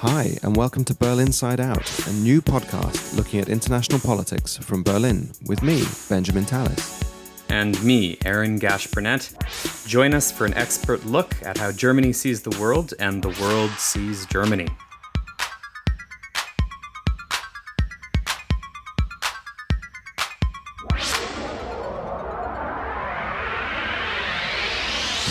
Hi, and welcome to Berlin Side Out, a new podcast looking at international politics from Berlin with me, Benjamin Tallis. And me, Aaron Gash Burnett. Join us for an expert look at how Germany sees the world and the world sees Germany.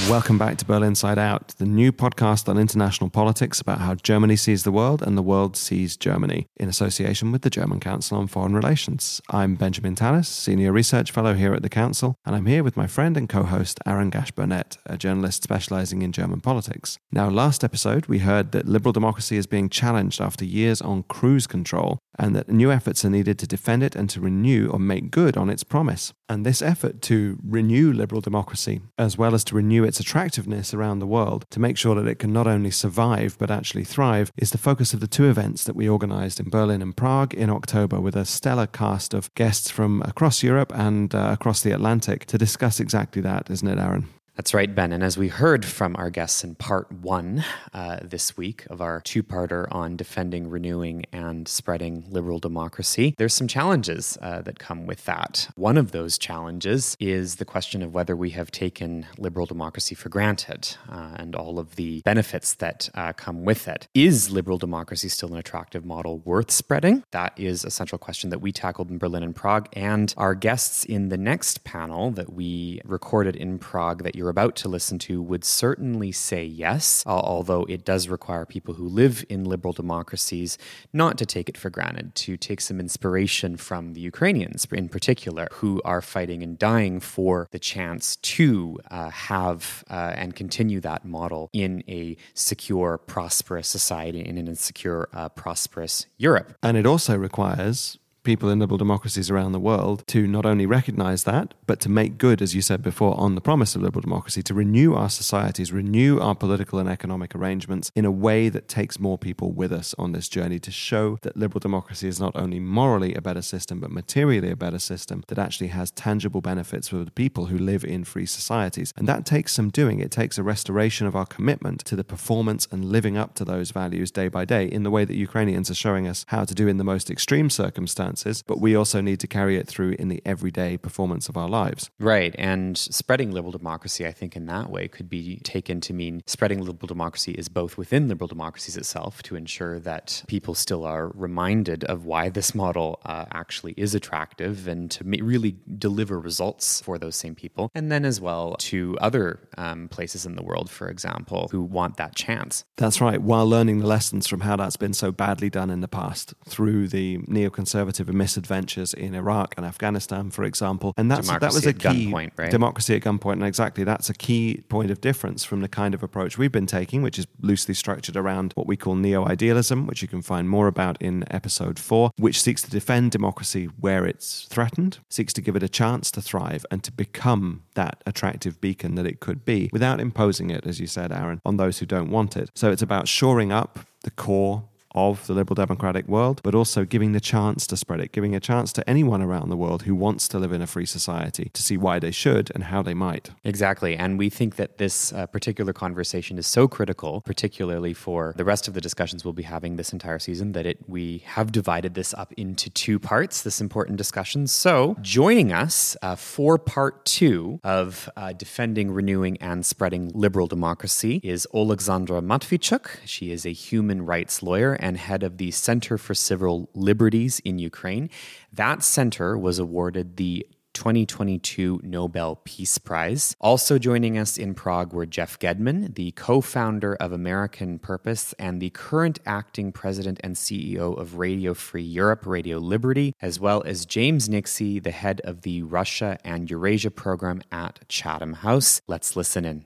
Welcome back to Berlin Side Out, the new podcast on international politics about how Germany sees the world and the world sees Germany, in association with the German Council on Foreign Relations. I'm Benjamin Tallis, Senior Research Fellow here at the Council, and I'm here with my friend and co host Aaron Gash Burnett, a journalist specializing in German politics. Now, last episode, we heard that liberal democracy is being challenged after years on cruise control, and that new efforts are needed to defend it and to renew or make good on its promise. And this effort to renew liberal democracy, as well as to renew its attractiveness around the world, to make sure that it can not only survive but actually thrive, is the focus of the two events that we organized in Berlin and Prague in October with a stellar cast of guests from across Europe and uh, across the Atlantic to discuss exactly that, isn't it, Aaron? That's right, Ben. And as we heard from our guests in part one uh, this week of our two parter on defending, renewing, and spreading liberal democracy, there's some challenges uh, that come with that. One of those challenges is the question of whether we have taken liberal democracy for granted uh, and all of the benefits that uh, come with it. Is liberal democracy still an attractive model worth spreading? That is a central question that we tackled in Berlin and Prague. And our guests in the next panel that we recorded in Prague that you're you're about to listen to would certainly say yes, although it does require people who live in liberal democracies not to take it for granted, to take some inspiration from the Ukrainians in particular, who are fighting and dying for the chance to uh, have uh, and continue that model in a secure, prosperous society, in an secure, uh, prosperous Europe. And it also requires people in liberal democracies around the world to not only recognize that, but to make good, as you said before, on the promise of liberal democracy, to renew our societies, renew our political and economic arrangements in a way that takes more people with us on this journey to show that liberal democracy is not only morally a better system, but materially a better system that actually has tangible benefits for the people who live in free societies. And that takes some doing. It takes a restoration of our commitment to the performance and living up to those values day by day in the way that Ukrainians are showing us how to do in the most extreme circumstances circumstances, but we also need to carry it through in the everyday performance of our lives. Right. And spreading liberal democracy, I think, in that way could be taken to mean spreading liberal democracy is both within liberal democracies itself to ensure that people still are reminded of why this model uh, actually is attractive and to really deliver results for those same people. And then as well to other um, places in the world, for example, who want that chance. That's right. While learning the lessons from how that's been so badly done in the past through the neoconservative of misadventures in Iraq and Afghanistan, for example. And that's democracy that was a key gunpoint, right? democracy at gunpoint, and exactly that's a key point of difference from the kind of approach we've been taking, which is loosely structured around what we call neo-idealism, which you can find more about in episode four, which seeks to defend democracy where it's threatened, seeks to give it a chance to thrive and to become that attractive beacon that it could be without imposing it, as you said, Aaron, on those who don't want it. So it's about shoring up the core of the liberal democratic world, but also giving the chance to spread it, giving a chance to anyone around the world who wants to live in a free society to see why they should and how they might. Exactly. And we think that this uh, particular conversation is so critical, particularly for the rest of the discussions we'll be having this entire season, that it we have divided this up into two parts, this important discussion. So joining us uh, for part two of uh, defending, renewing, and spreading liberal democracy is Oleksandra Matviichuk. She is a human rights lawyer and head of the Center for Civil Liberties in Ukraine. That center was awarded the 2022 Nobel Peace Prize. Also joining us in Prague were Jeff Gedmin, the co founder of American Purpose and the current acting president and CEO of Radio Free Europe, Radio Liberty, as well as James Nixey, the head of the Russia and Eurasia program at Chatham House. Let's listen in.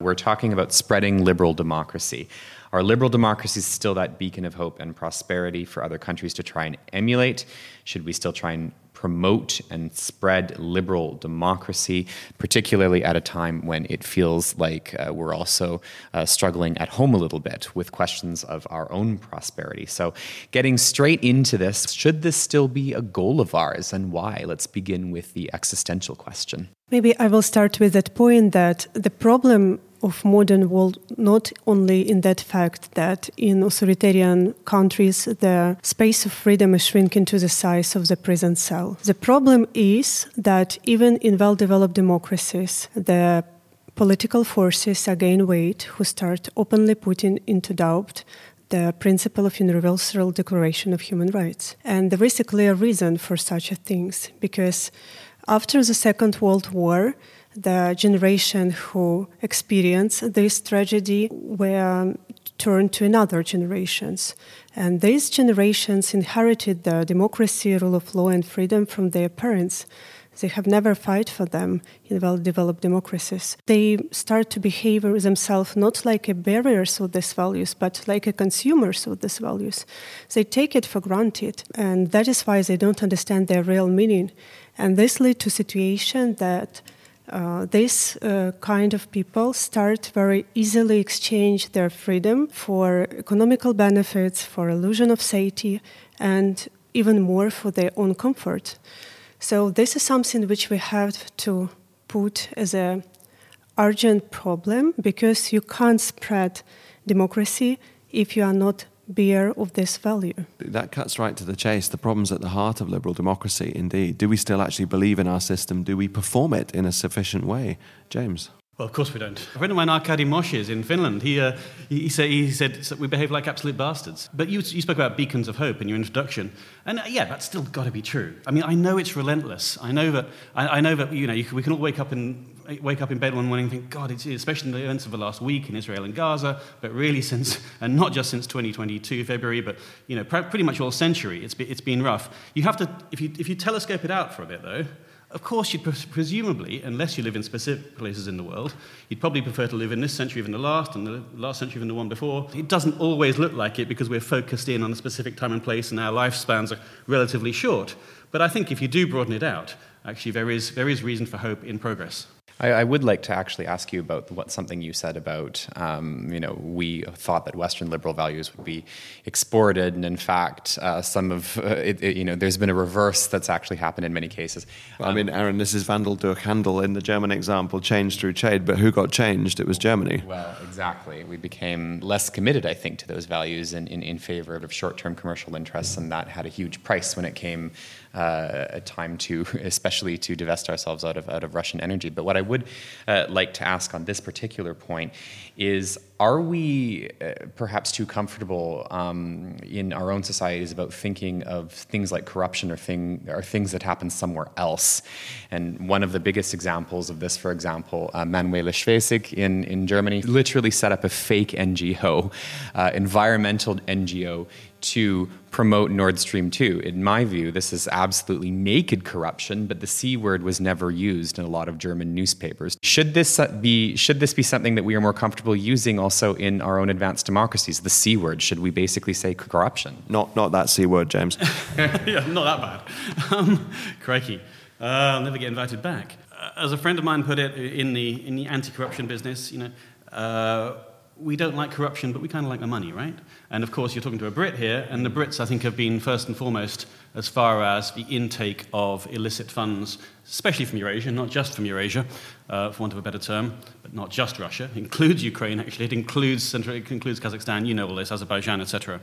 We're talking about spreading liberal democracy. Are liberal democracies still that beacon of hope and prosperity for other countries to try and emulate? Should we still try and promote and spread liberal democracy, particularly at a time when it feels like uh, we're also uh, struggling at home a little bit with questions of our own prosperity. So, getting straight into this, should this still be a goal of ours and why? Let's begin with the existential question. Maybe I will start with that point that the problem of modern world not only in that fact that in authoritarian countries the space of freedom is shrinking to the size of the prison cell. The problem is that even in well-developed democracies, the political forces again weight who start openly putting into doubt the principle of Universal Declaration of Human Rights. And there is a clear reason for such things because after the Second World War, the generation who experienced this tragedy were turned to another generations. And these generations inherited the democracy, rule of law, and freedom from their parents. They have never fought for them in well-developed democracies. They start to behave themselves not like a barriers of these values, but like a consumers of these values. They take it for granted, and that is why they don't understand their real meaning. And this leads to situation that uh, this uh, kind of people start very easily exchange their freedom for economical benefits, for illusion of safety, and even more for their own comfort. So this is something which we have to put as a urgent problem because you can't spread democracy if you are not bear of this value. That cuts right to the chase. The problem's at the heart of liberal democracy, indeed. Do we still actually believe in our system? Do we perform it in a sufficient way? James? Well, of course we don't. A friend of mine, Arkady Moshes in Finland, he, uh, he, he, said, he said we behave like absolute bastards. But you, you spoke about beacons of hope in your introduction. And uh, yeah, that's still got to be true. I mean, I know it's relentless. I know that, I, I know that you know, you, we can all wake up, in, wake up in bed one morning and think, God, it's, especially in the events of the last week in Israel and Gaza, but really since, and not just since 2022, February, but you know, pretty much all century, it's, it's been rough. You have to, if you, if you telescope it out for a bit, though, of course, you'd presumably, unless you live in specific places in the world, you'd probably prefer to live in this century than the last, and the last century than the one before. It doesn't always look like it because we're focused in on a specific time and place, and our lifespans are relatively short. But I think if you do broaden it out, actually there is, there is reason for hope in progress. I, I, would like to actually ask you about what something you said about, um, you know, we thought that Western liberal values would be exported, and in fact, uh, some of, uh, it, it, you know, there's been a reverse that's actually happened in many cases. Well, um, I mean, Aaron, this is Wandel durch Handel in the German example, changed through trade, but who got changed? It was Germany. Well, exactly. We became less committed, I think, to those values in, in, in favor of short-term commercial interests, and that had a huge price when it came uh, a time to, especially to divest ourselves out of out of Russian energy. But what I would uh, like to ask on this particular point is: Are we uh, perhaps too comfortable um, in our own societies about thinking of things like corruption or thing or things that happen somewhere else? And one of the biggest examples of this, for example, uh, Manuela Schwesig in in Germany literally set up a fake NGO, uh, environmental NGO to promote Nord Stream 2. In my view, this is absolutely naked corruption, but the C word was never used in a lot of German newspapers. Should this be should this be something that we are more comfortable using also in our own advanced democracies? The C word, should we basically say corruption? Not not that C word, James. yeah, not that bad. Um, crikey. Uh, I'll never get invited back. Uh, as a friend of mine put it in the in the anti-corruption business, you know, uh, we don't like corruption, but we kind of like the money, right? And of course, you're talking to a Brit here, and the Brits, I think, have been first and foremost as far as the intake of illicit funds, especially from Eurasia, not just from Eurasia, uh, for want of a better term, but not just Russia. It includes Ukraine, actually. It includes, Central, it includes Kazakhstan, you know all this, Azerbaijan, etc.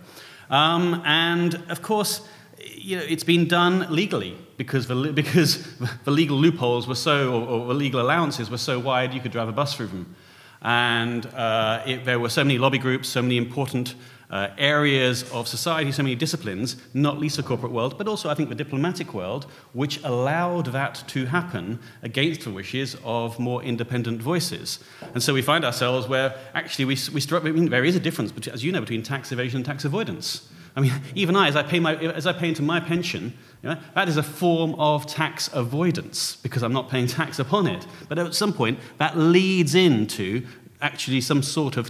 Um, and of course, you know, it's been done legally because the, because the legal loopholes were so, or, or the legal allowances were so wide, you could drive a bus through them. And uh, it, there were so many lobby groups, so many important uh, areas of society, so many disciplines, not least the corporate world, but also I think the diplomatic world, which allowed that to happen against the wishes of more independent voices. And so we find ourselves where actually we, we I mean, there is a difference, between, as you know, between tax evasion and tax avoidance. I mean, even I, as I pay, my, as I pay into my pension, you know, that is a form of tax avoidance because I'm not paying tax upon it. But at some point, that leads into actually some sort of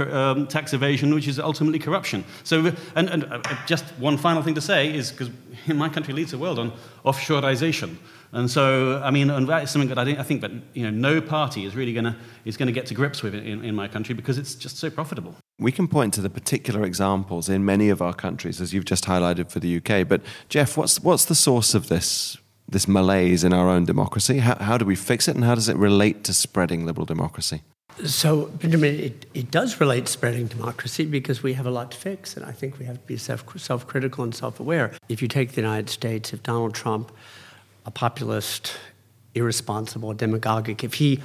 um, tax evasion, which is ultimately corruption. So, and, and uh, just one final thing to say is because my country leads the world on offshoreization. And so, I mean, and that is something that I, I think that you know, no party is really going is to get to grips with in, in my country because it's just so profitable. We can point to the particular examples in many of our countries, as you've just highlighted for the UK. But Jeff, what's what's the source of this this malaise in our own democracy? How, how do we fix it, and how does it relate to spreading liberal democracy? So, Benjamin, it, it does relate to spreading democracy because we have a lot to fix, and I think we have to be self critical and self aware. If you take the United States, if Donald Trump, a populist, irresponsible, demagogic, if he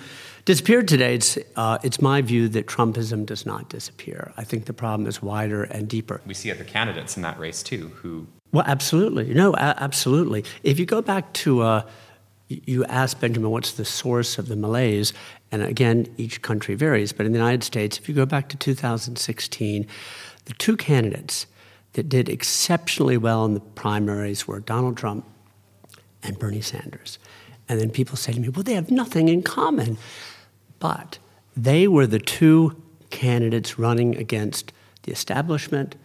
disappeared today, it's, uh, it's my view that Trumpism does not disappear. I think the problem is wider and deeper. We see other candidates in that race too who. Well, absolutely. No, a- absolutely. If you go back to. Uh, you asked Benjamin, what's the source of the malaise? And again, each country varies. But in the United States, if you go back to 2016, the two candidates that did exceptionally well in the primaries were Donald Trump and Bernie Sanders. And then people say to me, well, they have nothing in common. But they were the two candidates running against the establishment,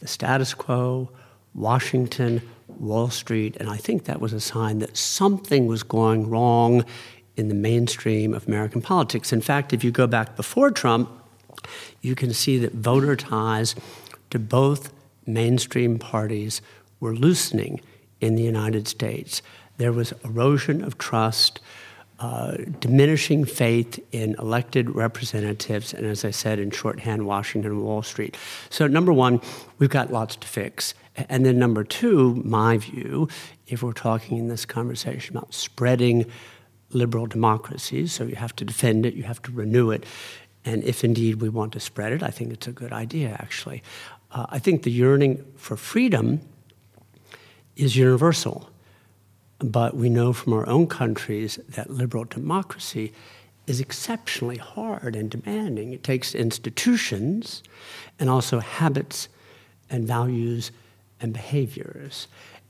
the status quo, Washington, Wall Street, and I think that was a sign that something was going wrong in the mainstream of American politics. In fact, if you go back before Trump, you can see that voter ties to both mainstream parties were loosening in the United States. There was erosion of trust, uh, diminishing faith in elected representatives, and as I said, in shorthand, Washington and Wall Street. So, number one, we've got lots to fix. And then, number two, my view, if we're talking in this conversation about spreading liberal democracy, so you have to defend it, you have to renew it. And if indeed we want to spread it, I think it's a good idea, actually. Uh, I think the yearning for freedom is universal. But we know from our own countries that liberal democracy is exceptionally hard and demanding. It takes institutions and also habits and values and behaviors.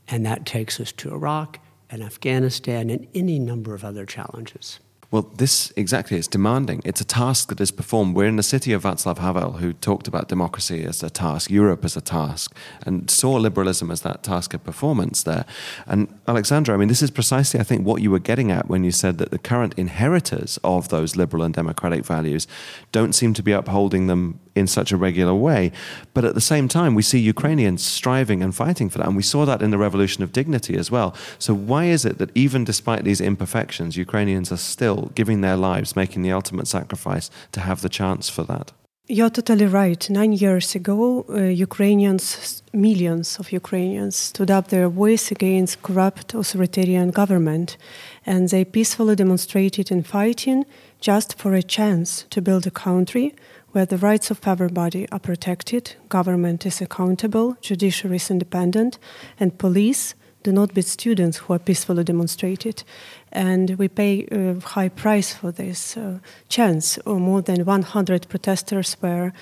And that takes us to Iraq and Afghanistan and any number of other challenges. Well, this exactly, it's demanding. It's a task that is performed. We're in the city of Václav Havel, who talked about democracy as a task, Europe as a task, and saw liberalism as that task of performance there. And Alexandra, I mean, this is precisely, I think, what you were getting at when you said that the current inheritors of those liberal and democratic values don't seem to be upholding them in such a regular way. But at the same time, we see Ukrainians striving and fighting for that. And we saw that in the Revolution of Dignity as well. So, why is it that even despite these imperfections, Ukrainians are still giving their lives, making the ultimate sacrifice to have the chance for that? You're totally right. Nine years ago, uh, Ukrainians, millions of Ukrainians, stood up their voice against corrupt authoritarian government, and they peacefully demonstrated in fighting just for a chance to build a country where the rights of everybody are protected, government is accountable, judiciary is independent, and police do not beat students who are peacefully demonstrated. And we pay a high price for this uh, chance. Or more than 100 protesters were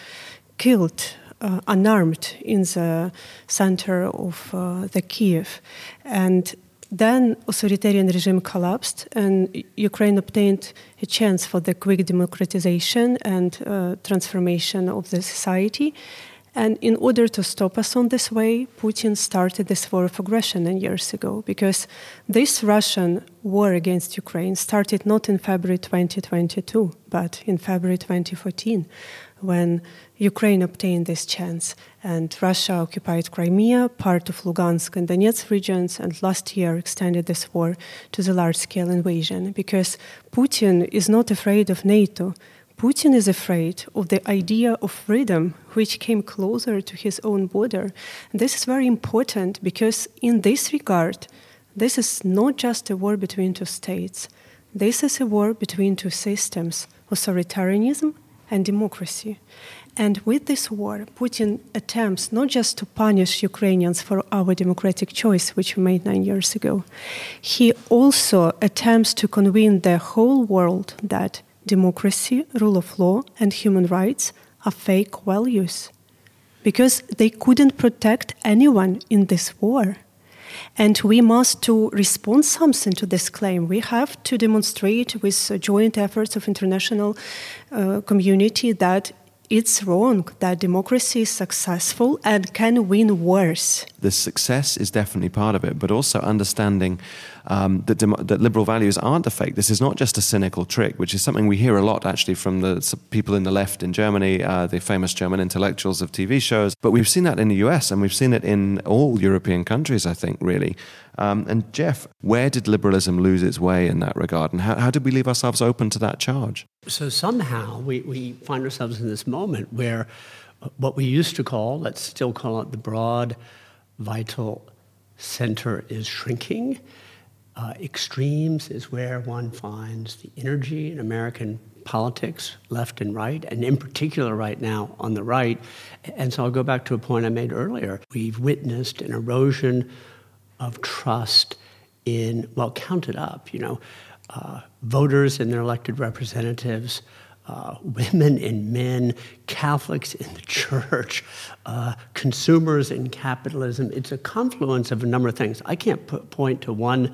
killed uh, unarmed in the center of uh, the Kiev. And then authoritarian regime collapsed and Ukraine obtained a chance for the quick democratization and uh, transformation of the society. And in order to stop us on this way, Putin started this war of aggression years ago because this Russian war against Ukraine started not in February 2022, but in February 2014, when Ukraine obtained this chance and Russia occupied Crimea, part of Lugansk and Donetsk regions, and last year extended this war to the large scale invasion because Putin is not afraid of NATO. Putin is afraid of the idea of freedom, which came closer to his own border. And this is very important because, in this regard, this is not just a war between two states. This is a war between two systems authoritarianism and democracy. And with this war, Putin attempts not just to punish Ukrainians for our democratic choice, which we made nine years ago, he also attempts to convince the whole world that democracy, rule of law, and human rights are fake values because they couldn't protect anyone in this war. And we must to respond something to this claim. We have to demonstrate with joint efforts of international uh, community that it's wrong that democracy is successful and can win wars. The success is definitely part of it, but also understanding um, that, dem- that liberal values aren't a fake. This is not just a cynical trick, which is something we hear a lot actually from the people in the left in Germany, uh, the famous German intellectuals of TV shows. But we've seen that in the US and we've seen it in all European countries, I think, really. Um, and Jeff, where did liberalism lose its way in that regard? And how, how did we leave ourselves open to that charge? So somehow we, we find ourselves in this moment where what we used to call, let's still call it the broad vital center, is shrinking. Uh, extremes is where one finds the energy in American politics, left and right, and in particular right now on the right. And so I'll go back to a point I made earlier. We've witnessed an erosion of trust in, well, counted up, you know, uh, voters and their elected representatives, uh, women and men, Catholics in the church, uh, consumers in capitalism. It's a confluence of a number of things. I can't put, point to one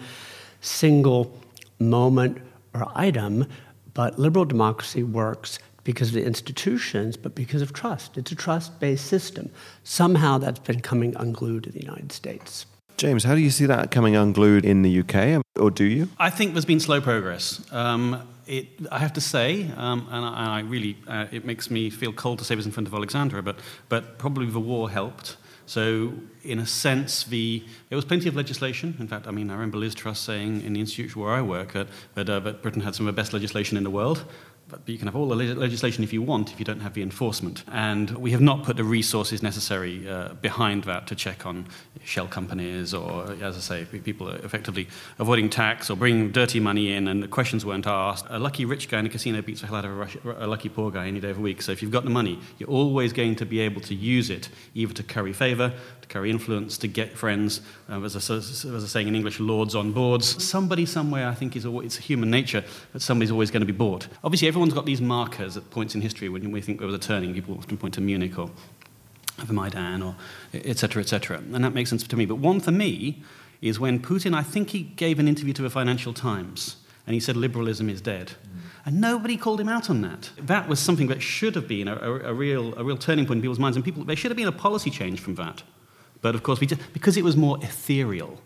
single moment or item, but liberal democracy works because of the institutions, but because of trust. It's a trust based system. Somehow that's been coming unglued in the United States. James, how do you see that coming unglued in the UK, or do you? I think there's been slow progress. Um, it, I have to say, um, and, I, and, I, really, uh, it makes me feel cold to say this in front of Alexandra, but, but probably the war helped. So, in a sense, the, there was plenty of legislation. In fact, I mean, I remember Liz Truss saying in the institute where I work that, that, uh, that Britain had some of the best legislation in the world. But you can have all the legislation if you want if you don't have the enforcement. And we have not put the resources necessary uh, behind that to check on shell companies or, as I say, people effectively avoiding tax or bringing dirty money in and the questions weren't asked. A lucky rich guy in a casino beats the hell out of a, rush, a lucky poor guy any day of the week. So if you've got the money, you're always going to be able to use it either to curry favor, to carry influence, to get friends, uh, as, a, as saying in English, lords on boards. Somebody somewhere, I think, is always, it's human nature that somebody's always going to be bought. Obviously, everyone's got these markers at points in history when we think there was a turning. People often point to Munich or the Maidan or etc. etc. And that makes sense to me. But one for me is when Putin, I think he gave an interview to the Financial Times and he said liberalism is dead. Mm. And nobody called him out on that. That was something that should have been a, a, a, real, a real turning point in people's minds. And people, there should have been a policy change from that. But of course, we just, because it was more ethereal,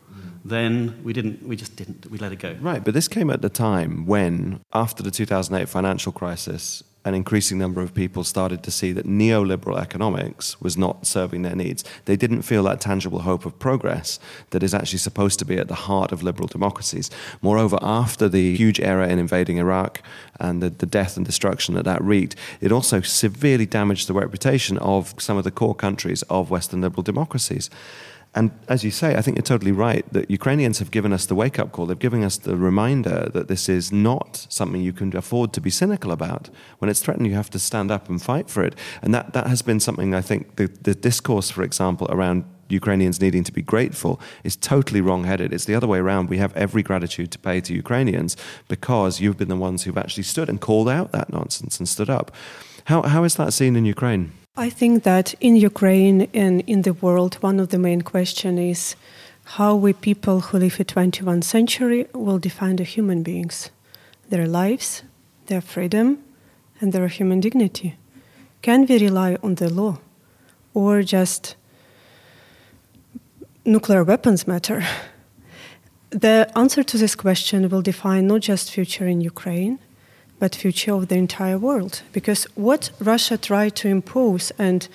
then we didn't we just didn't we let it go right but this came at the time when after the 2008 financial crisis an increasing number of people started to see that neoliberal economics was not serving their needs. They didn't feel that tangible hope of progress that is actually supposed to be at the heart of liberal democracies. Moreover, after the huge error in invading Iraq and the, the death and destruction that that wreaked, it also severely damaged the reputation of some of the core countries of Western liberal democracies. And as you say, I think you're totally right that Ukrainians have given us the wake up call. They've given us the reminder that this is not something you can afford to be cynical about. When it's threatened, you have to stand up and fight for it. And that, that has been something I think the, the discourse, for example, around Ukrainians needing to be grateful is totally wrong headed. It's the other way around. We have every gratitude to pay to Ukrainians because you've been the ones who've actually stood and called out that nonsense and stood up. How, how is that seen in Ukraine? I think that in Ukraine and in the world, one of the main questions is how we people who live in the 21st century will define the human beings, their lives, their freedom, and their human dignity. Can we rely on the law or just nuclear weapons matter? The answer to this question will define not just future in Ukraine, but future of the entire world. Because what Russia tried to impose and,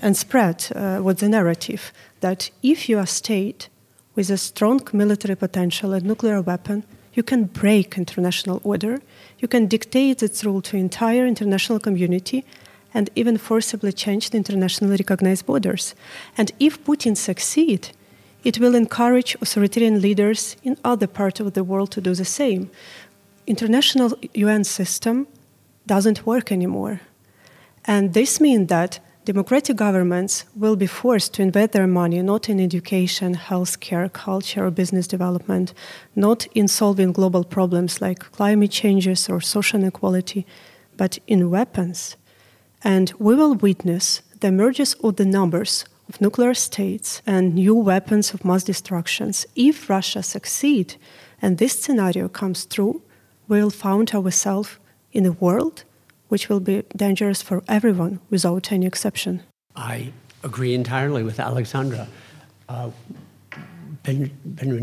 and spread uh, was the narrative that if you are a state with a strong military potential and nuclear weapon, you can break international order, you can dictate its rule to entire international community, and even forcibly change the internationally recognized borders. And if Putin succeed, it will encourage authoritarian leaders in other parts of the world to do the same international UN system doesn't work anymore. And this means that democratic governments will be forced to invest their money not in education, healthcare, culture, or business development, not in solving global problems like climate changes or social inequality, but in weapons. And we will witness the emergence of the numbers of nuclear states and new weapons of mass destructions. If Russia succeeds and this scenario comes true, we'll find ourselves in a world which will be dangerous for everyone without any exception. I agree entirely with Alexandra. Uh, ben,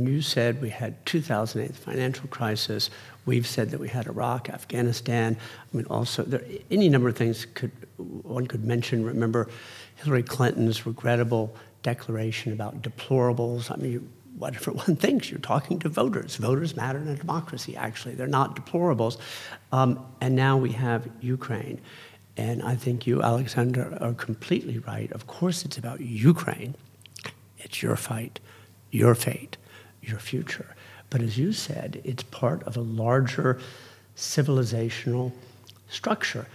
you said we had 2008 financial crisis. We've said that we had Iraq, Afghanistan. I mean, also there any number of things could one could mention. Remember Hillary Clinton's regrettable declaration about deplorables. I mean, whatever one thinks. You're talking to voters. Voters matter in a democracy, actually. They're not deplorables. Um, and now we have Ukraine. And I think you, Alexander, are completely right. Of course, it's about Ukraine. It's your fight, your fate, your future. But as you said, it's part of a larger civilizational structure.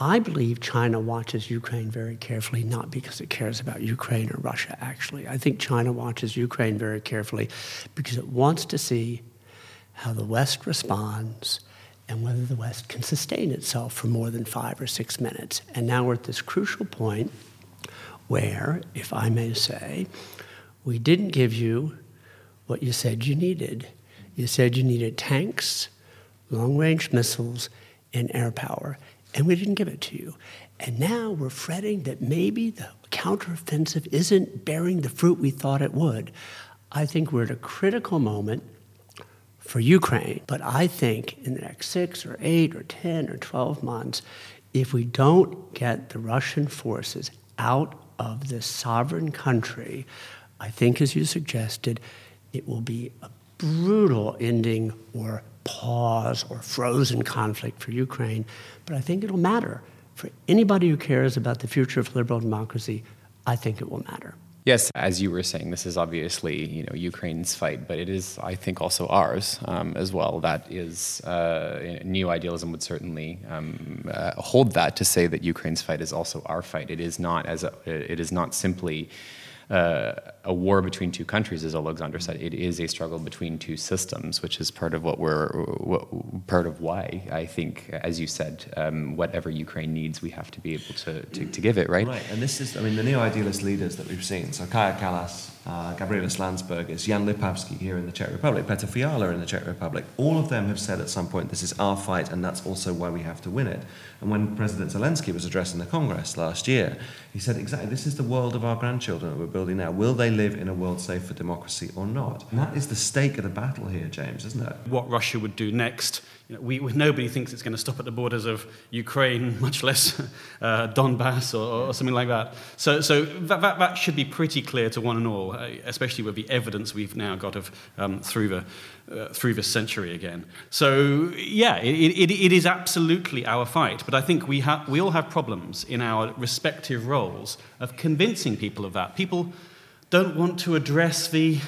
I believe China watches Ukraine very carefully, not because it cares about Ukraine or Russia, actually. I think China watches Ukraine very carefully because it wants to see how the West responds and whether the West can sustain itself for more than five or six minutes. And now we're at this crucial point where, if I may say, we didn't give you what you said you needed. You said you needed tanks, long range missiles, and air power and we didn't give it to you. And now we're fretting that maybe the counteroffensive isn't bearing the fruit we thought it would. I think we're at a critical moment for Ukraine, but I think in the next six or eight or 10 or 12 months, if we don't get the Russian forces out of this sovereign country, I think, as you suggested, it will be a brutal ending or pause or frozen conflict for Ukraine, but I think it'll matter. For anybody who cares about the future of liberal democracy, I think it will matter. Yes, as you were saying, this is obviously you know Ukraine's fight, but it is, I think, also ours um, as well. That is, uh, neo idealism would certainly um, uh, hold that to say that Ukraine's fight is also our fight. It is not as a, it is not simply uh, a war between two countries, as Alexander said. It is a struggle between two systems, which is part of what we're, what, part of why I think, as you said, um, whatever Ukraine needs, we have to be able to, to, to, give it, right? Right, and this is, I mean, the neo-idealist leaders that we've seen, so Kaja Kallas, uh, Gabriela Jan Lipavský here in the Czech Republic, Petr Fiala in the Czech Republic, all of them have said at some point, this is our fight and that's also why we have to win it. And when President Zelensky was addressing the Congress last year, he said, exactly, this is the world of our grandchildren that we're building now. Will they live in a world safe for democracy or not? And that is the stake of the battle here, James, isn't it? What Russia would do next you know, we, nobody thinks it's going to stop at the borders of Ukraine, much less uh, Donbass or, or, something like that. So, so that, that, that, should be pretty clear to one and all, uh, especially with the evidence we've now got of um, through the uh, through this century again. So yeah, it, it, it is absolutely our fight. But I think we ha- we all have problems in our respective roles of convincing people of that. People don't want to address the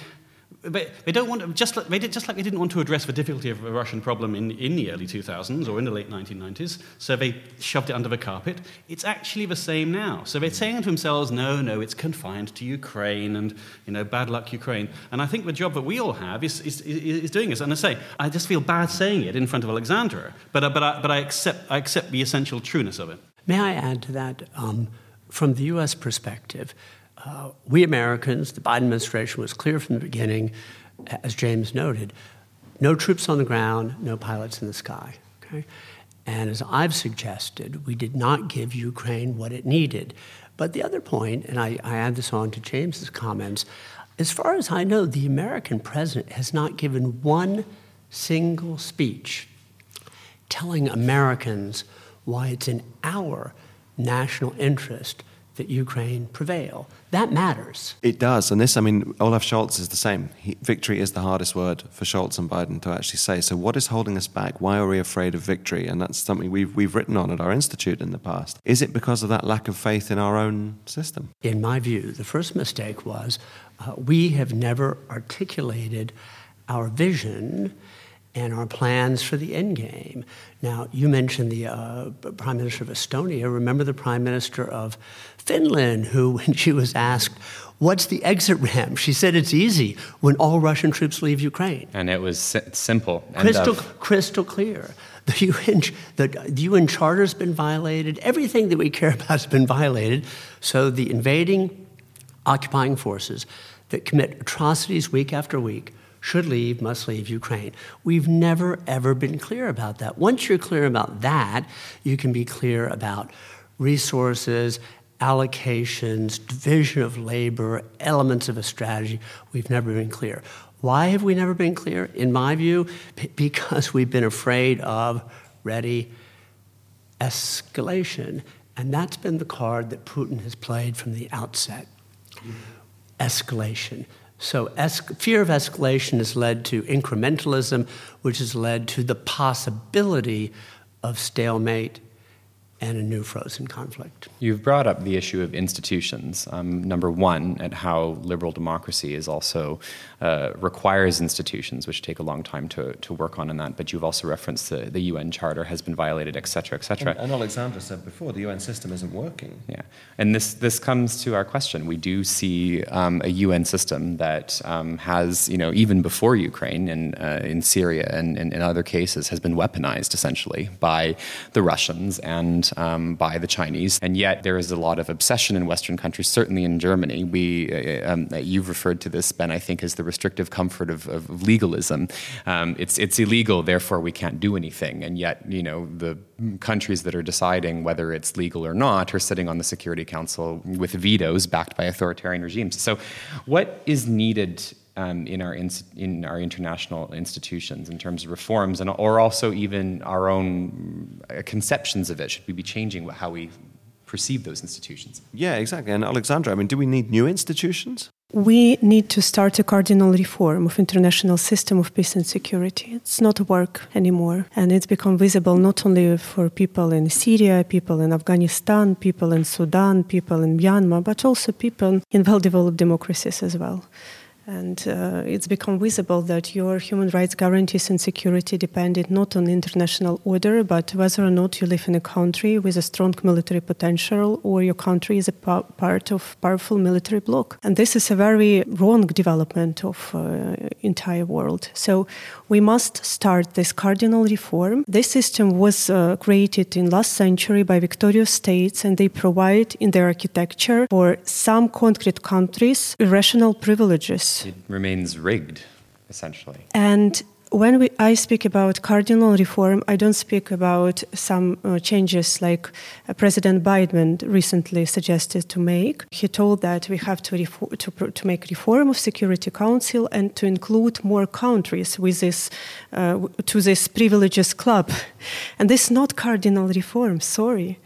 but they don't want to, just like, they did, just like they didn't want to address the difficulty of the Russian problem in, in the early 2000s or in the late 1990s, so they shoved it under the carpet. It's actually the same now. So they're saying to themselves, no, no, it's confined to Ukraine and, you know, bad luck Ukraine. And I think the job that we all have is, is, is doing this. And I say, I just feel bad saying it in front of Alexandra, but, uh, but, I, but I, accept, I accept the essential trueness of it. May I add to that? Um, from the U.S. perspective, uh, we Americans, the Biden administration was clear from the beginning, as James noted, no troops on the ground, no pilots in the sky. Okay? And as I've suggested, we did not give Ukraine what it needed. But the other point, and I, I add this on to James's comments, as far as I know, the American president has not given one single speech telling Americans why it's in our national interest that Ukraine prevail. That matters. It does. And this, I mean, Olaf Scholz is the same. He, victory is the hardest word for Scholz and Biden to actually say. So, what is holding us back? Why are we afraid of victory? And that's something we've, we've written on at our institute in the past. Is it because of that lack of faith in our own system? In my view, the first mistake was uh, we have never articulated our vision and our plans for the end game. Now, you mentioned the uh, Prime Minister of Estonia. Remember the Prime Minister of Finland, who, when she was asked, What's the exit ramp? She said it's easy when all Russian troops leave Ukraine. And it was simple. Uh, crystal, crystal clear. The UN, the, the UN Charter's been violated. Everything that we care about has been violated. So the invading, occupying forces that commit atrocities week after week should leave, must leave Ukraine. We've never, ever been clear about that. Once you're clear about that, you can be clear about resources, allocations, division of labor, elements of a strategy. We've never been clear. Why have we never been clear? In my view, because we've been afraid of ready escalation. And that's been the card that Putin has played from the outset escalation. So, es- fear of escalation has led to incrementalism, which has led to the possibility of stalemate and a new frozen conflict. You've brought up the issue of institutions. Um, number one, at how liberal democracy is also uh, requires institutions, which take a long time to, to work on in that. But you've also referenced the, the UN Charter has been violated, et cetera, et cetera. And, and Alexandra said before, the UN system isn't working. Yeah, and this this comes to our question. We do see um, a UN system that um, has, you know, even before Ukraine and uh, in Syria and, and in other cases, has been weaponized essentially by the Russians and um, by the Chinese, and yet there is a lot of obsession in Western countries, certainly in Germany. We, uh, um, you've referred to this, Ben, I think, as the restrictive comfort of, of legalism. Um, it's it's illegal, therefore we can't do anything, and yet you know the countries that are deciding whether it's legal or not are sitting on the Security Council with vetoes backed by authoritarian regimes. So, what is needed um, in our in, in, our international institutions in terms of reforms, and or also even our own uh, conceptions of it? Should we be changing how we perceive those institutions? Yeah, exactly. And Alexandra, I mean, do we need new institutions? We need to start a cardinal reform of international system of peace and security. It's not work anymore, and it's become visible not only for people in Syria, people in Afghanistan, people in Sudan, people in Myanmar, but also people in well-developed democracies as well. And uh, it's become visible that your human rights guarantees and security depended not on international order, but whether or not you live in a country with a strong military potential or your country is a pa- part of powerful military bloc. And this is a very wrong development of uh, entire world. So we must start this cardinal reform. This system was uh, created in last century by victorious states, and they provide in their architecture for some concrete countries irrational privileges it remains rigged, essentially. And when we, I speak about cardinal reform, I don't speak about some uh, changes like uh, President Biden recently suggested to make. He told that we have to, to, to make reform of Security Council and to include more countries with this, uh, to this privileges club. And this is not cardinal reform, sorry.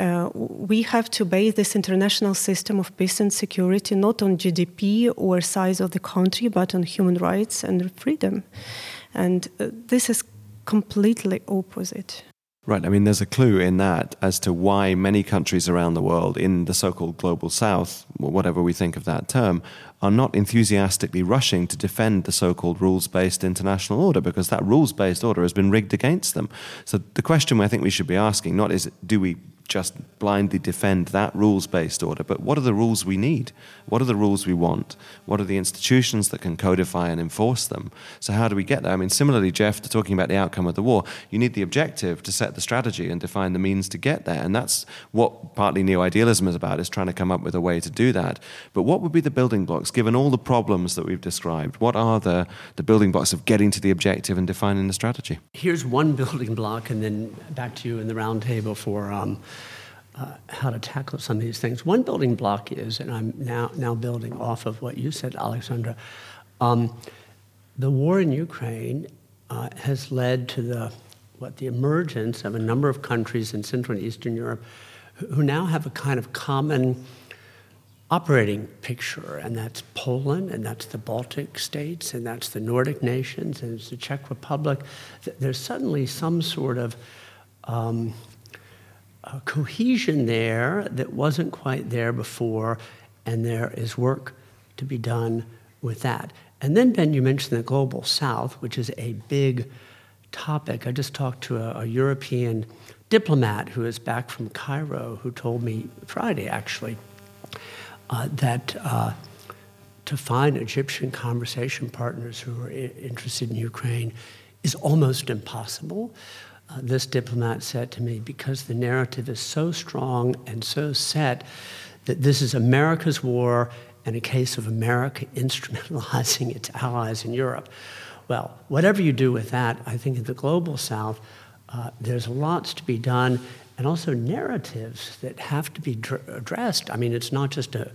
Uh, we have to base this international system of peace and security not on GDP or size of the country, but on human rights and freedom. And uh, this is completely opposite. Right. I mean, there's a clue in that as to why many countries around the world in the so called global south, whatever we think of that term, are not enthusiastically rushing to defend the so called rules based international order because that rules based order has been rigged against them. So the question I think we should be asking not is do we just blindly defend that rules based order, but what are the rules we need? What are the rules we want? What are the institutions that can codify and enforce them? So, how do we get there? I mean, similarly, Jeff, to talking about the outcome of the war, you need the objective to set the strategy and define the means to get there. And that's what partly neo idealism is about, is trying to come up with a way to do that. But what would be the building blocks, given all the problems that we've described? What are the, the building blocks of getting to the objective and defining the strategy? Here's one building block, and then back to you in the roundtable for. Um, uh, how to tackle some of these things. One building block is, and I'm now, now building off of what you said, Alexandra, um, the war in Ukraine uh, has led to the, what, the emergence of a number of countries in Central and Eastern Europe who now have a kind of common operating picture, and that's Poland, and that's the Baltic states, and that's the Nordic nations, and it's the Czech Republic. There's suddenly some sort of um, a cohesion there that wasn't quite there before, and there is work to be done with that. And then, Ben, you mentioned the global south, which is a big topic. I just talked to a, a European diplomat who is back from Cairo who told me Friday, actually, uh, that uh, to find Egyptian conversation partners who are I- interested in Ukraine is almost impossible uh, this diplomat said to me, because the narrative is so strong and so set that this is America's war and a case of America instrumentalizing its allies in Europe. Well, whatever you do with that, I think in the global south, uh, there's lots to be done and also narratives that have to be dr- addressed. I mean, it's not just a,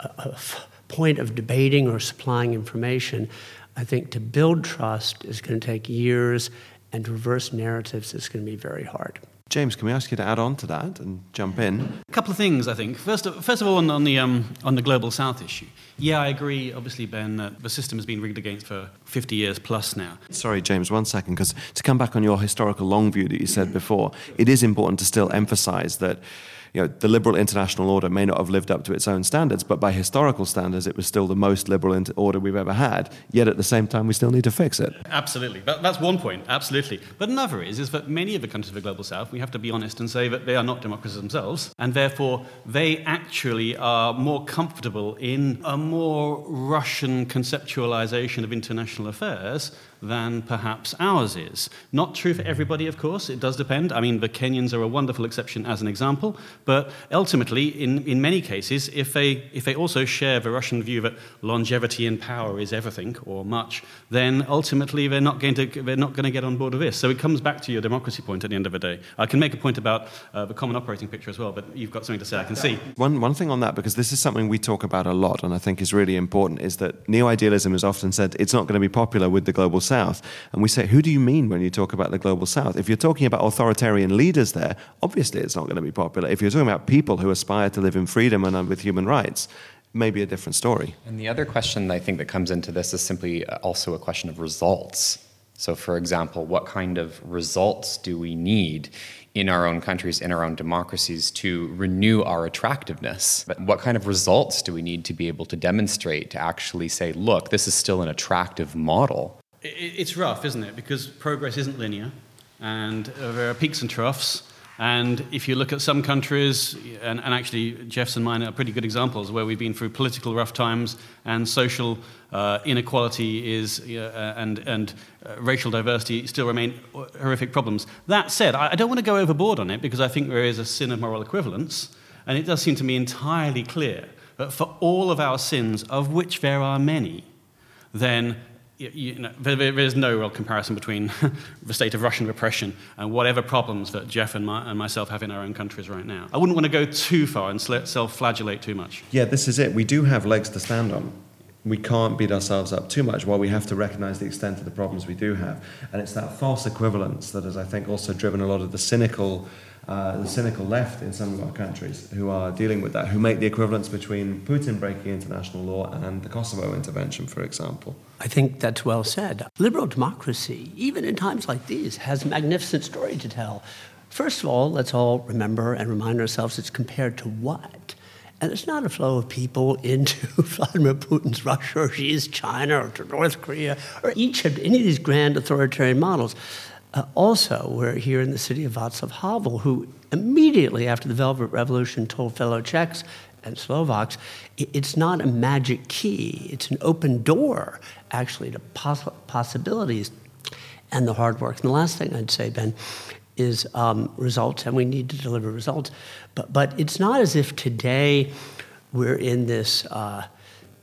a, a f- point of debating or supplying information. I think to build trust is going to take years and to reverse narratives is going to be very hard. James, can we ask you to add on to that and jump in? A couple of things, I think. First, of, first of all, on, on the, um, on the global south issue. Yeah, I agree, obviously, Ben, that the system has been rigged against for 50 years plus now. Sorry, James, one second, because to come back on your historical long view that you said before, it is important to still emphasize that you know, the liberal international order may not have lived up to its own standards, but by historical standards, it was still the most liberal order we've ever had. Yet at the same time, we still need to fix it. Absolutely. That, that's one point, absolutely. But another is, is that many of the countries of the global south, we have to be honest and say that they are not democracies themselves, and therefore they actually are more comfortable in a more Russian conceptualization of international affairs than perhaps ours is. Not true for everybody, of course, it does depend. I mean, the Kenyans are a wonderful exception as an example, but ultimately, in, in many cases, if they, if they also share the Russian view that longevity in power is everything or much, then ultimately they're not going to, they're not going to get on board with this. So it comes back to your democracy point at the end of the day. I can make a point about uh, the common operating picture as well, but you've got something to say, I can see. One, one thing on that, because this is something we talk about a lot and I think is really important, is that neo idealism is often said it's not going to be popular with the global south. And we say, who do you mean when you talk about the global south? If you're talking about authoritarian leaders there, obviously it's not going to be popular. If you're talking about people who aspire to live in freedom and with human rights, maybe a different story. And the other question I think that comes into this is simply uh, also a question of results. So, for example, what kind of results do we need in our own countries, in our own democracies, to renew our attractiveness? But what kind of results do we need to be able to demonstrate to actually say, look, this is still an attractive model? It's rough, isn't it? Because progress isn't linear, and there are peaks and troughs. And if you look at some countries, and, and, actually Jeff's and mine are pretty good examples where we've been through political rough times and social uh, inequality is, uh, and, and uh, racial diversity still remain horrific problems. That said, I, I don't want to go overboard on it because I think there is a sin of moral equivalence, and it does seem to me entirely clear that for all of our sins, of which there are many, then you, know, there, there is no real comparison between the state of Russian repression and whatever problems that Jeff and, my, and, myself have in our own countries right now. I wouldn't want to go too far and self flagellate too much. Yeah, this is it. We do have legs to stand on. We can't beat ourselves up too much while we have to recognize the extent of the problems we do have. And it's that false equivalence that has, I think, also driven a lot of the cynical uh, the cynical left in some of our countries who are dealing with that, who make the equivalence between Putin breaking international law and the Kosovo intervention, for example. I think that's well said. Liberal democracy, even in times like these, has a magnificent story to tell. First of all, let's all remember and remind ourselves it's compared to what? And it's not a flow of people into Vladimir Putin's Russia or Xi's China or to North Korea or Egypt, any of these grand authoritarian models. Uh, also, we're here in the city of Václav Havel, who immediately after the Velvet Revolution told fellow Czechs and Slovaks it's not a magic key, it's an open door, actually, to poss- possibilities and the hard work. And the last thing I'd say, Ben, is um, results, and we need to deliver results. But, but it's not as if today we're in this uh,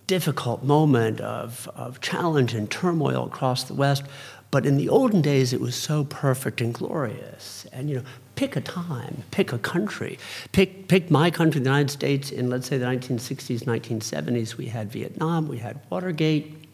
difficult moment of, of challenge and turmoil across the West. But in the olden days, it was so perfect and glorious. And, you know, pick a time, pick a country. Pick, pick my country, the United States, in, let's say, the 1960s, 1970s. We had Vietnam, we had Watergate,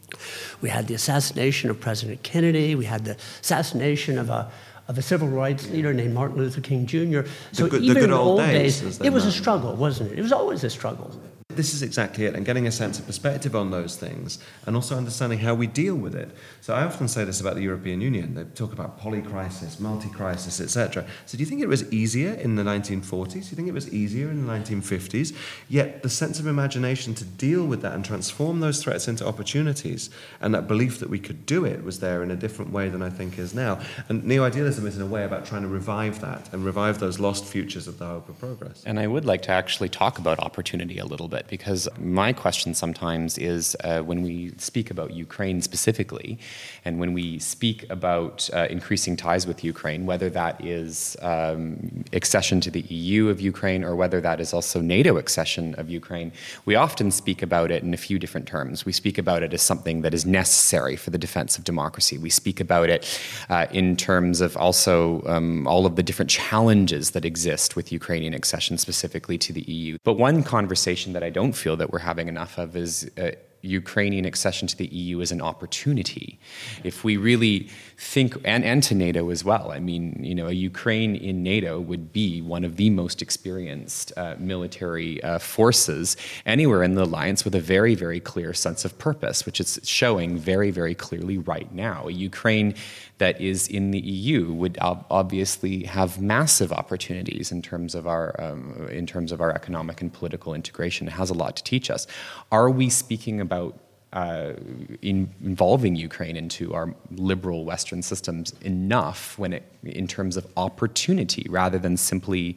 we had the assassination of President Kennedy, we had the assassination of a of a civil rights leader named Martin Luther King Jr. So the good, even the in the old days, days it was a struggle, wasn't it? It was always a struggle. This is exactly it, and getting a sense of perspective on those things, and also understanding how we deal with it. So I often say this about the European Union. They talk about polycrisis, multi-crisis, etc. So do you think it was easier in the 1940s? Do you think it was easier in the 1950s? Yet the sense of imagination to deal with that and transform those threats into opportunities, and that belief that we could do it was there in a different way than I think is now. And neo-idealism is in a way about trying to revive that and revive those lost futures of the hope of progress. And I would like to actually talk about opportunity a little bit bit because my question sometimes is uh, when we speak about Ukraine specifically, and when we speak about uh, increasing ties with Ukraine, whether that is um, accession to the EU of Ukraine or whether that is also NATO accession of Ukraine, we often speak about it in a few different terms. We speak about it as something that is necessary for the defense of democracy. We speak about it uh, in terms of also um, all of the different challenges that exist with Ukrainian accession specifically to the EU. But one conversation that I I don't feel that we're having enough of is uh, Ukrainian accession to the EU is an opportunity. If we really think, and, and to NATO as well, I mean, you know, a Ukraine in NATO would be one of the most experienced uh, military uh, forces anywhere in the alliance with a very, very clear sense of purpose, which is showing very, very clearly right now. Ukraine that is in the EU would ob- obviously have massive opportunities in terms of our um, in terms of our economic and political integration. It has a lot to teach us. Are we speaking about uh, in involving Ukraine into our liberal Western systems enough when it in terms of opportunity rather than simply,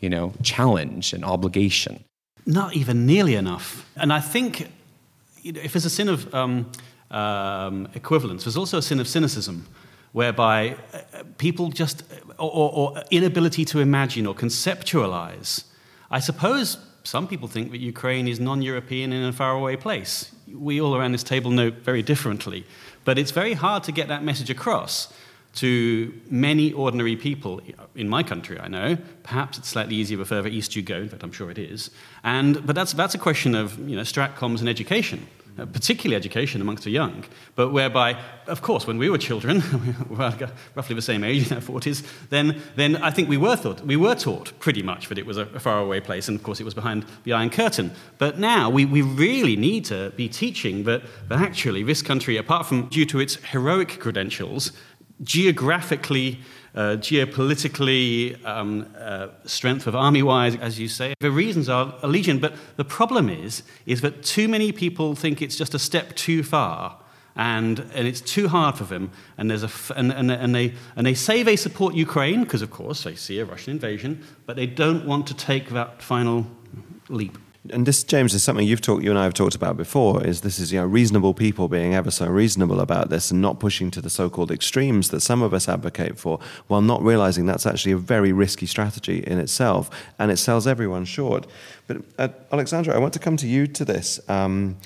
you know, challenge and obligation? Not even nearly enough. And I think you know, if there's a sin of um, um, equivalence, there's also a sin of cynicism whereby uh, people just, or, or, inability to imagine or conceptualize. I suppose some people think that Ukraine is non European in a faraway place. We all around this table know very differently. But it's very hard to get that message across to many ordinary people in my country, I know. Perhaps it's slightly easier the further east you go, in fact, I'm sure it is. And, but that's, that's a question of you know, stratcoms and education. Uh, particularly education amongst the young, but whereby, of course, when we were children, we were roughly the same age in our 40s, then, then I think we were, thought, we were taught pretty much that it was a, a faraway place, and of course it was behind the Iron Curtain. But now we, we really need to be teaching that, that actually this country, apart from due to its heroic credentials, geographically uh, geopolitically, um, uh, strength of army-wise, as you say. The reasons are a legion, but the problem is, is that too many people think it's just a step too far, and, and it's too hard for them. And, there's a, and, and, and, they, and they say they support Ukraine, because of course they see a Russian invasion, but they don't want to take that final leap and this, James, is something you've talked, you and I have talked about before. Is this is you know reasonable people being ever so reasonable about this and not pushing to the so-called extremes that some of us advocate for, while not realizing that's actually a very risky strategy in itself, and it sells everyone short. But uh, Alexandra, I want to come to you to this. Um,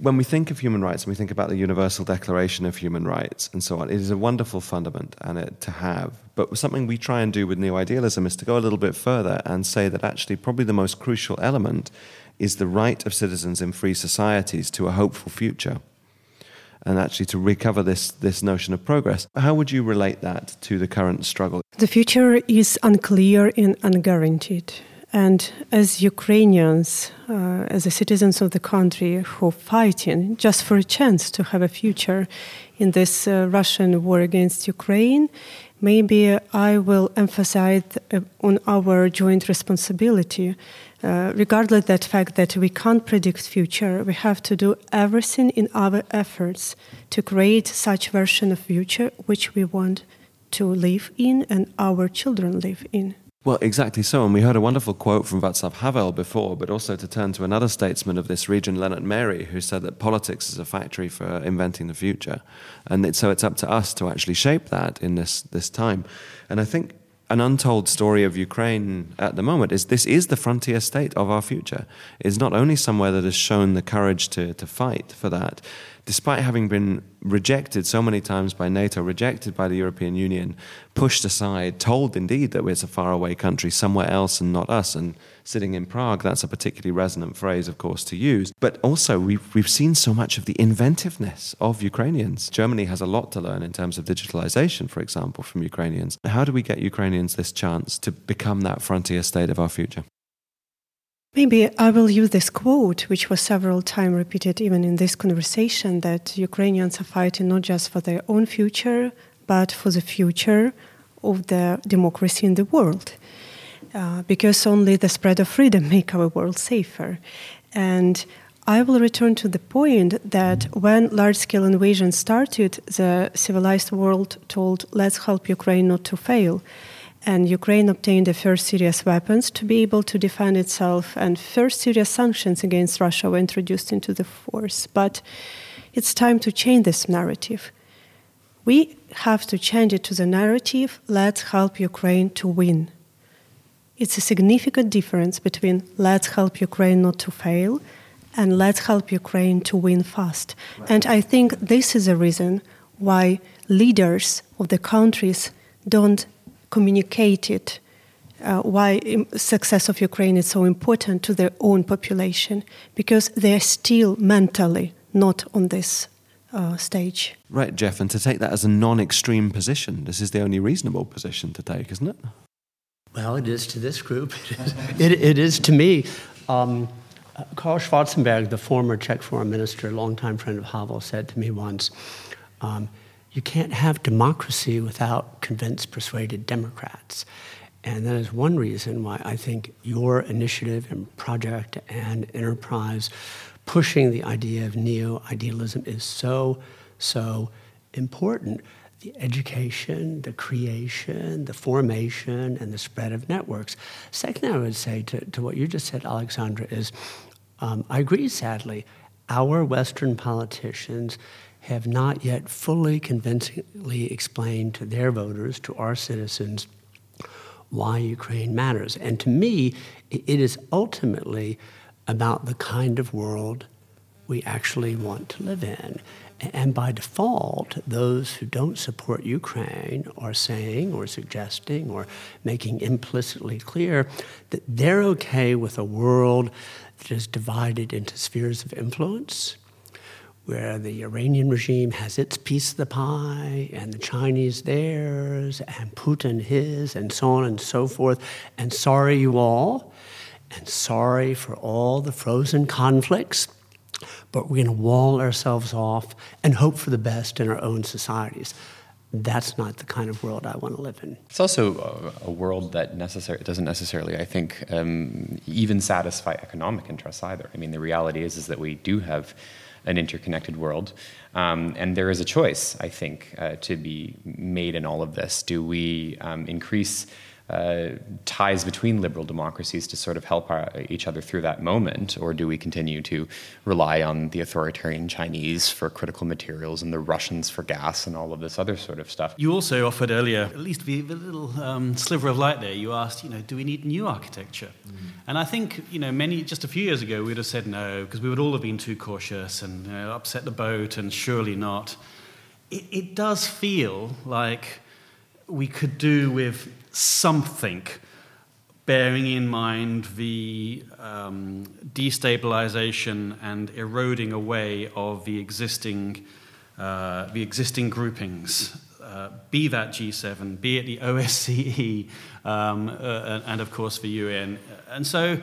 when we think of human rights and we think about the Universal Declaration of Human Rights and so on, it is a wonderful fundament and it, to have. But something we try and do with neo idealism is to go a little bit further and say that actually, probably the most crucial element is the right of citizens in free societies to a hopeful future. And actually, to recover this, this notion of progress. How would you relate that to the current struggle? The future is unclear and unguaranteed. And as Ukrainians, uh, as the citizens of the country who are fighting just for a chance to have a future in this uh, Russian war against Ukraine, maybe I will emphasize uh, on our joint responsibility. Uh, regardless that fact that we can't predict future, we have to do everything in our efforts to create such version of future which we want to live in and our children live in. Well, exactly so. And we heard a wonderful quote from Václav Havel before, but also to turn to another statesman of this region, Lennart Meri, who said that politics is a factory for inventing the future. And it, so it's up to us to actually shape that in this, this time. And I think an untold story of Ukraine at the moment is this is the frontier state of our future. It's not only somewhere that has shown the courage to, to fight for that, despite having been rejected so many times by NATO, rejected by the European Union, pushed aside, told indeed that it's a faraway country somewhere else and not us, and sitting in Prague, that's a particularly resonant phrase, of course, to use. But also, we've, we've seen so much of the inventiveness of Ukrainians. Germany has a lot to learn in terms of digitalization, for example, from Ukrainians. How do we get Ukrainians this chance to become that frontier state of our future? Maybe I will use this quote, which was several times repeated even in this conversation, that Ukrainians are fighting not just for their own future, but for the future of the democracy in the world. Uh, because only the spread of freedom make our world safer. And I will return to the point that when large-scale invasion started, the civilized world told, "Let's help Ukraine not to fail." And Ukraine obtained the first serious weapons to be able to defend itself, and first serious sanctions against Russia were introduced into the force. But it's time to change this narrative. We have to change it to the narrative let's help Ukraine to win. It's a significant difference between let's help Ukraine not to fail and let's help Ukraine to win fast. And I think this is a reason why leaders of the countries don't communicated uh, why success of Ukraine is so important to their own population because they're still mentally not on this uh, stage. Right, Jeff, and to take that as a non-extreme position, this is the only reasonable position to take, isn't it? Well, it is to this group. It is, it, it is to me. Um, Karl Schwarzenberg, the former Czech foreign minister, longtime friend of Havel, said to me once, um, "You can't have democracy without convinced, persuaded Democrats." And that is one reason why I think your initiative and project and enterprise pushing the idea of neo idealism is so, so important. The education, the creation, the formation, and the spread of networks. Second, I would say to, to what you just said, Alexandra, is um, I agree, sadly, our Western politicians have not yet fully convincingly explained to their voters, to our citizens, why Ukraine matters. And to me, it is ultimately about the kind of world we actually want to live in. And by default, those who don't support Ukraine are saying or suggesting or making implicitly clear that they're okay with a world that is divided into spheres of influence where the Iranian regime has its piece of the pie and the Chinese theirs and Putin his and so on and so forth. And sorry, you all, and sorry for all the frozen conflicts, but we're going to wall ourselves off and hope for the best in our own societies. That's not the kind of world I want to live in. It's also a, a world that necessar- doesn't necessarily, I think, um, even satisfy economic interests either. I mean, the reality is is that we do have an interconnected world. Um, and there is a choice, I think, uh, to be made in all of this. Do we um, increase uh, ties between liberal democracies to sort of help our, each other through that moment, or do we continue to rely on the authoritarian Chinese for critical materials and the Russians for gas and all of this other sort of stuff? You also offered earlier, at least the little um, sliver of light there. You asked, you know, do we need new architecture? Mm. And I think, you know, many just a few years ago we would have said no because we would all have been too cautious and you know, upset the boat, and surely not. It, it does feel like we could do with something bearing in mind the um, destabilization and eroding away of the existing, uh, the existing groupings, uh, be that G7, be it the OSCE, um, uh, and of course the UN. And so,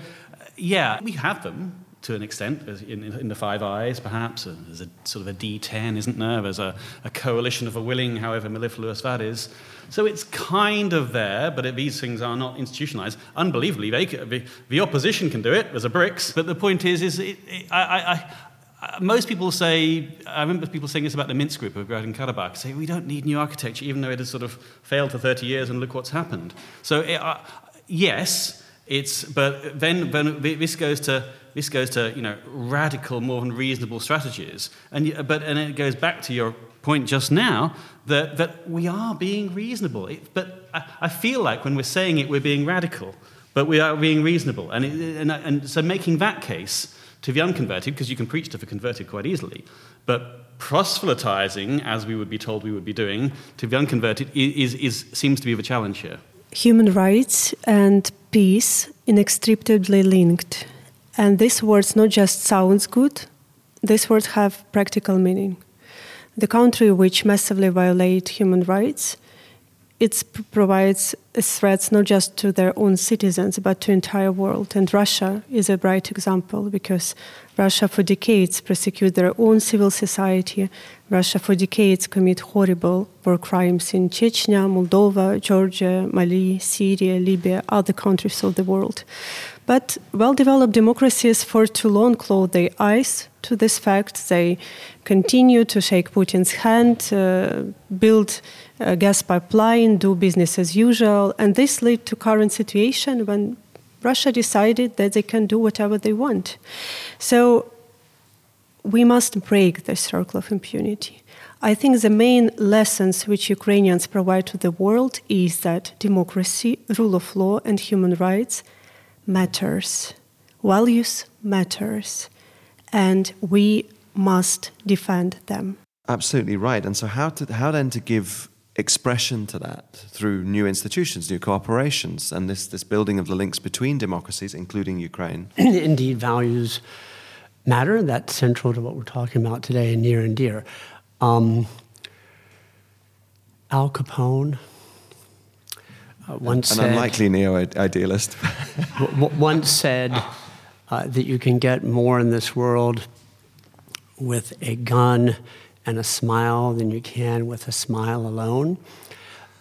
yeah, we have them to an extent, in, in, the Five Eyes, perhaps. Uh, there's a sort of a D10, isn't there? There's a, a coalition of a willing, however mellifluous that is. So it's kind of there, but these things are not institutionalized. Unbelievably, they, the, the, opposition can do it. There's a BRICS. But the point is, is it, it, I, I, most people say, I remember people saying this about the Minsk group of Nagorno Karabakh, say we don't need new architecture, even though it has sort of failed for 30 years, and look what's happened. So, it, uh, yes, it's, but then, then this goes to this goes to you know radical, more than reasonable strategies, and but and it goes back to your point just now that, that we are being reasonable. It, but I, I, feel like when we're saying it, we're being radical, but we are being reasonable. And, it, and, and so making that case to the unconverted, because you can preach to the converted quite easily, but proselytizing, as we would be told we would be doing, to the unconverted is, is, seems to be the challenge here. Human rights and peace inextricably linked. And these words not just sounds good, these words have practical meaning. The country which massively violate human rights, it provides threats not just to their own citizens but to the entire world. And Russia is a bright example because Russia for decades persecute their own civil society. Russia for decades commit horrible war crimes in Chechnya, Moldova, Georgia, Mali, Syria, Libya, other countries of the world. But well developed democracies for too long close their eyes to this fact. They continue to shake Putin's hand, uh, build a gas pipeline, do business as usual. And this led to current situation when Russia decided that they can do whatever they want. So we must break the circle of impunity. I think the main lessons which Ukrainians provide to the world is that democracy, rule of law, and human rights matters. Values matters. And we must defend them. Absolutely right. And so how to how then to give expression to that through new institutions, new cooperations, and this, this building of the links between democracies, including Ukraine. Indeed, values matter. That's central to what we're talking about today and near and dear. Um, Al Capone uh, once An said, unlikely neo idealist. once said uh, that you can get more in this world with a gun and a smile than you can with a smile alone.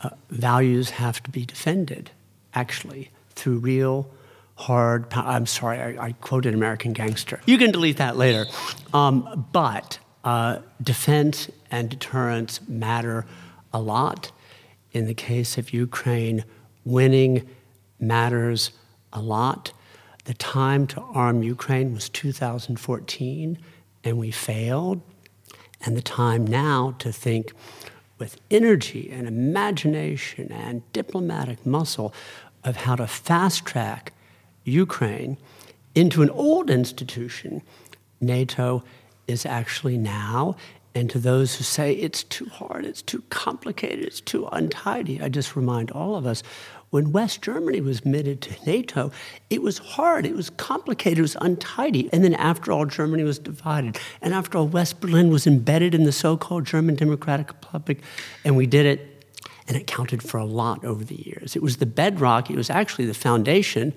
Uh, values have to be defended, actually, through real, hard. I'm sorry, I, I quoted American Gangster. You can delete that later. Um, but uh, defense and deterrence matter a lot. In the case of Ukraine, winning matters a lot. The time to arm Ukraine was 2014, and we failed. And the time now to think with energy and imagination and diplomatic muscle of how to fast track Ukraine into an old institution, NATO is actually now. And to those who say it's too hard, it's too complicated, it's too untidy, I just remind all of us when West Germany was admitted to NATO, it was hard, it was complicated, it was untidy. And then after all, Germany was divided. And after all, West Berlin was embedded in the so called German Democratic Republic, and we did it. And it counted for a lot over the years. It was the bedrock, it was actually the foundation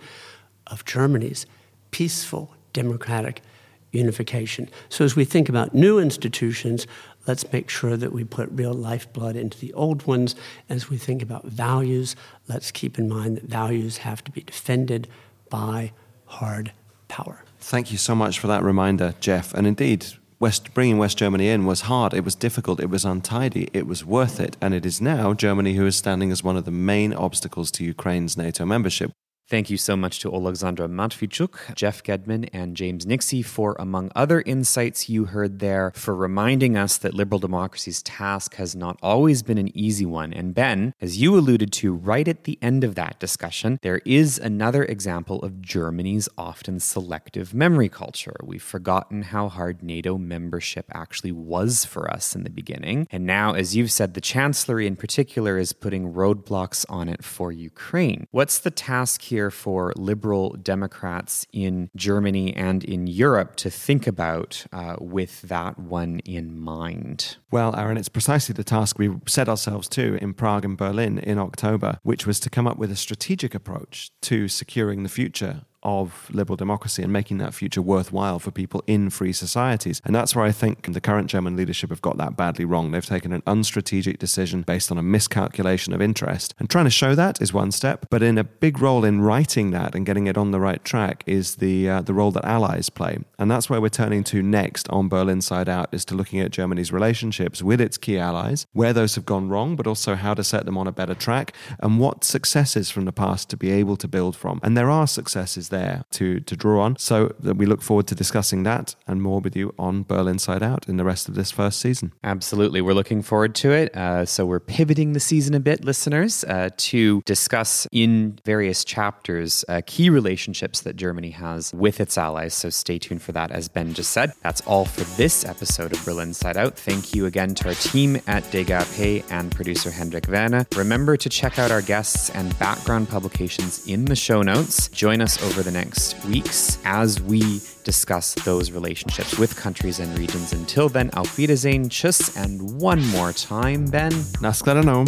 of Germany's peaceful democratic unification. So as we think about new institutions, let's make sure that we put real lifeblood into the old ones. As we think about values, let's keep in mind that values have to be defended by hard power. Thank you so much for that reminder, Jeff. And indeed, West, bringing West Germany in was hard, it was difficult, it was untidy, it was worth it, and it is now Germany who is standing as one of the main obstacles to Ukraine's NATO membership. Thank you so much to Alexandra Matviichuk, Jeff Gedmin, and James Nixey for, among other insights you heard there, for reminding us that liberal democracy's task has not always been an easy one. And Ben, as you alluded to right at the end of that discussion, there is another example of Germany's often selective memory culture. We've forgotten how hard NATO membership actually was for us in the beginning. And now, as you've said, the Chancellery in particular is putting roadblocks on it for Ukraine. What's the task here? Here for liberal Democrats in Germany and in Europe to think about uh, with that one in mind? Well, Aaron, it's precisely the task we set ourselves to in Prague and Berlin in October, which was to come up with a strategic approach to securing the future of liberal democracy and making that future worthwhile for people in free societies. And that's where I think the current German leadership have got that badly wrong. They've taken an unstrategic decision based on a miscalculation of interest. And trying to show that is one step, but in a big role in writing that and getting it on the right track is the uh, the role that allies play. And that's where we're turning to next on Berlin Side Out is to looking at Germany's relationships with its key allies, where those have gone wrong, but also how to set them on a better track and what successes from the past to be able to build from. And there are successes there to, to draw on. So we look forward to discussing that and more with you on Berlin Side Out in the rest of this first season. Absolutely. We're looking forward to it. Uh, so we're pivoting the season a bit, listeners, uh, to discuss in various chapters uh, key relationships that Germany has with its allies. So stay tuned for that, as Ben just said. That's all for this episode of Berlin Side Out. Thank you again to our team at DGAP and producer Hendrik Werner. Remember to check out our guests and background publications in the show notes. Join us over the next weeks as we discuss those relationships with countries and regions. Until then, auf Wiedersehen, tschüss, and one more time, Ben. Naschledanom.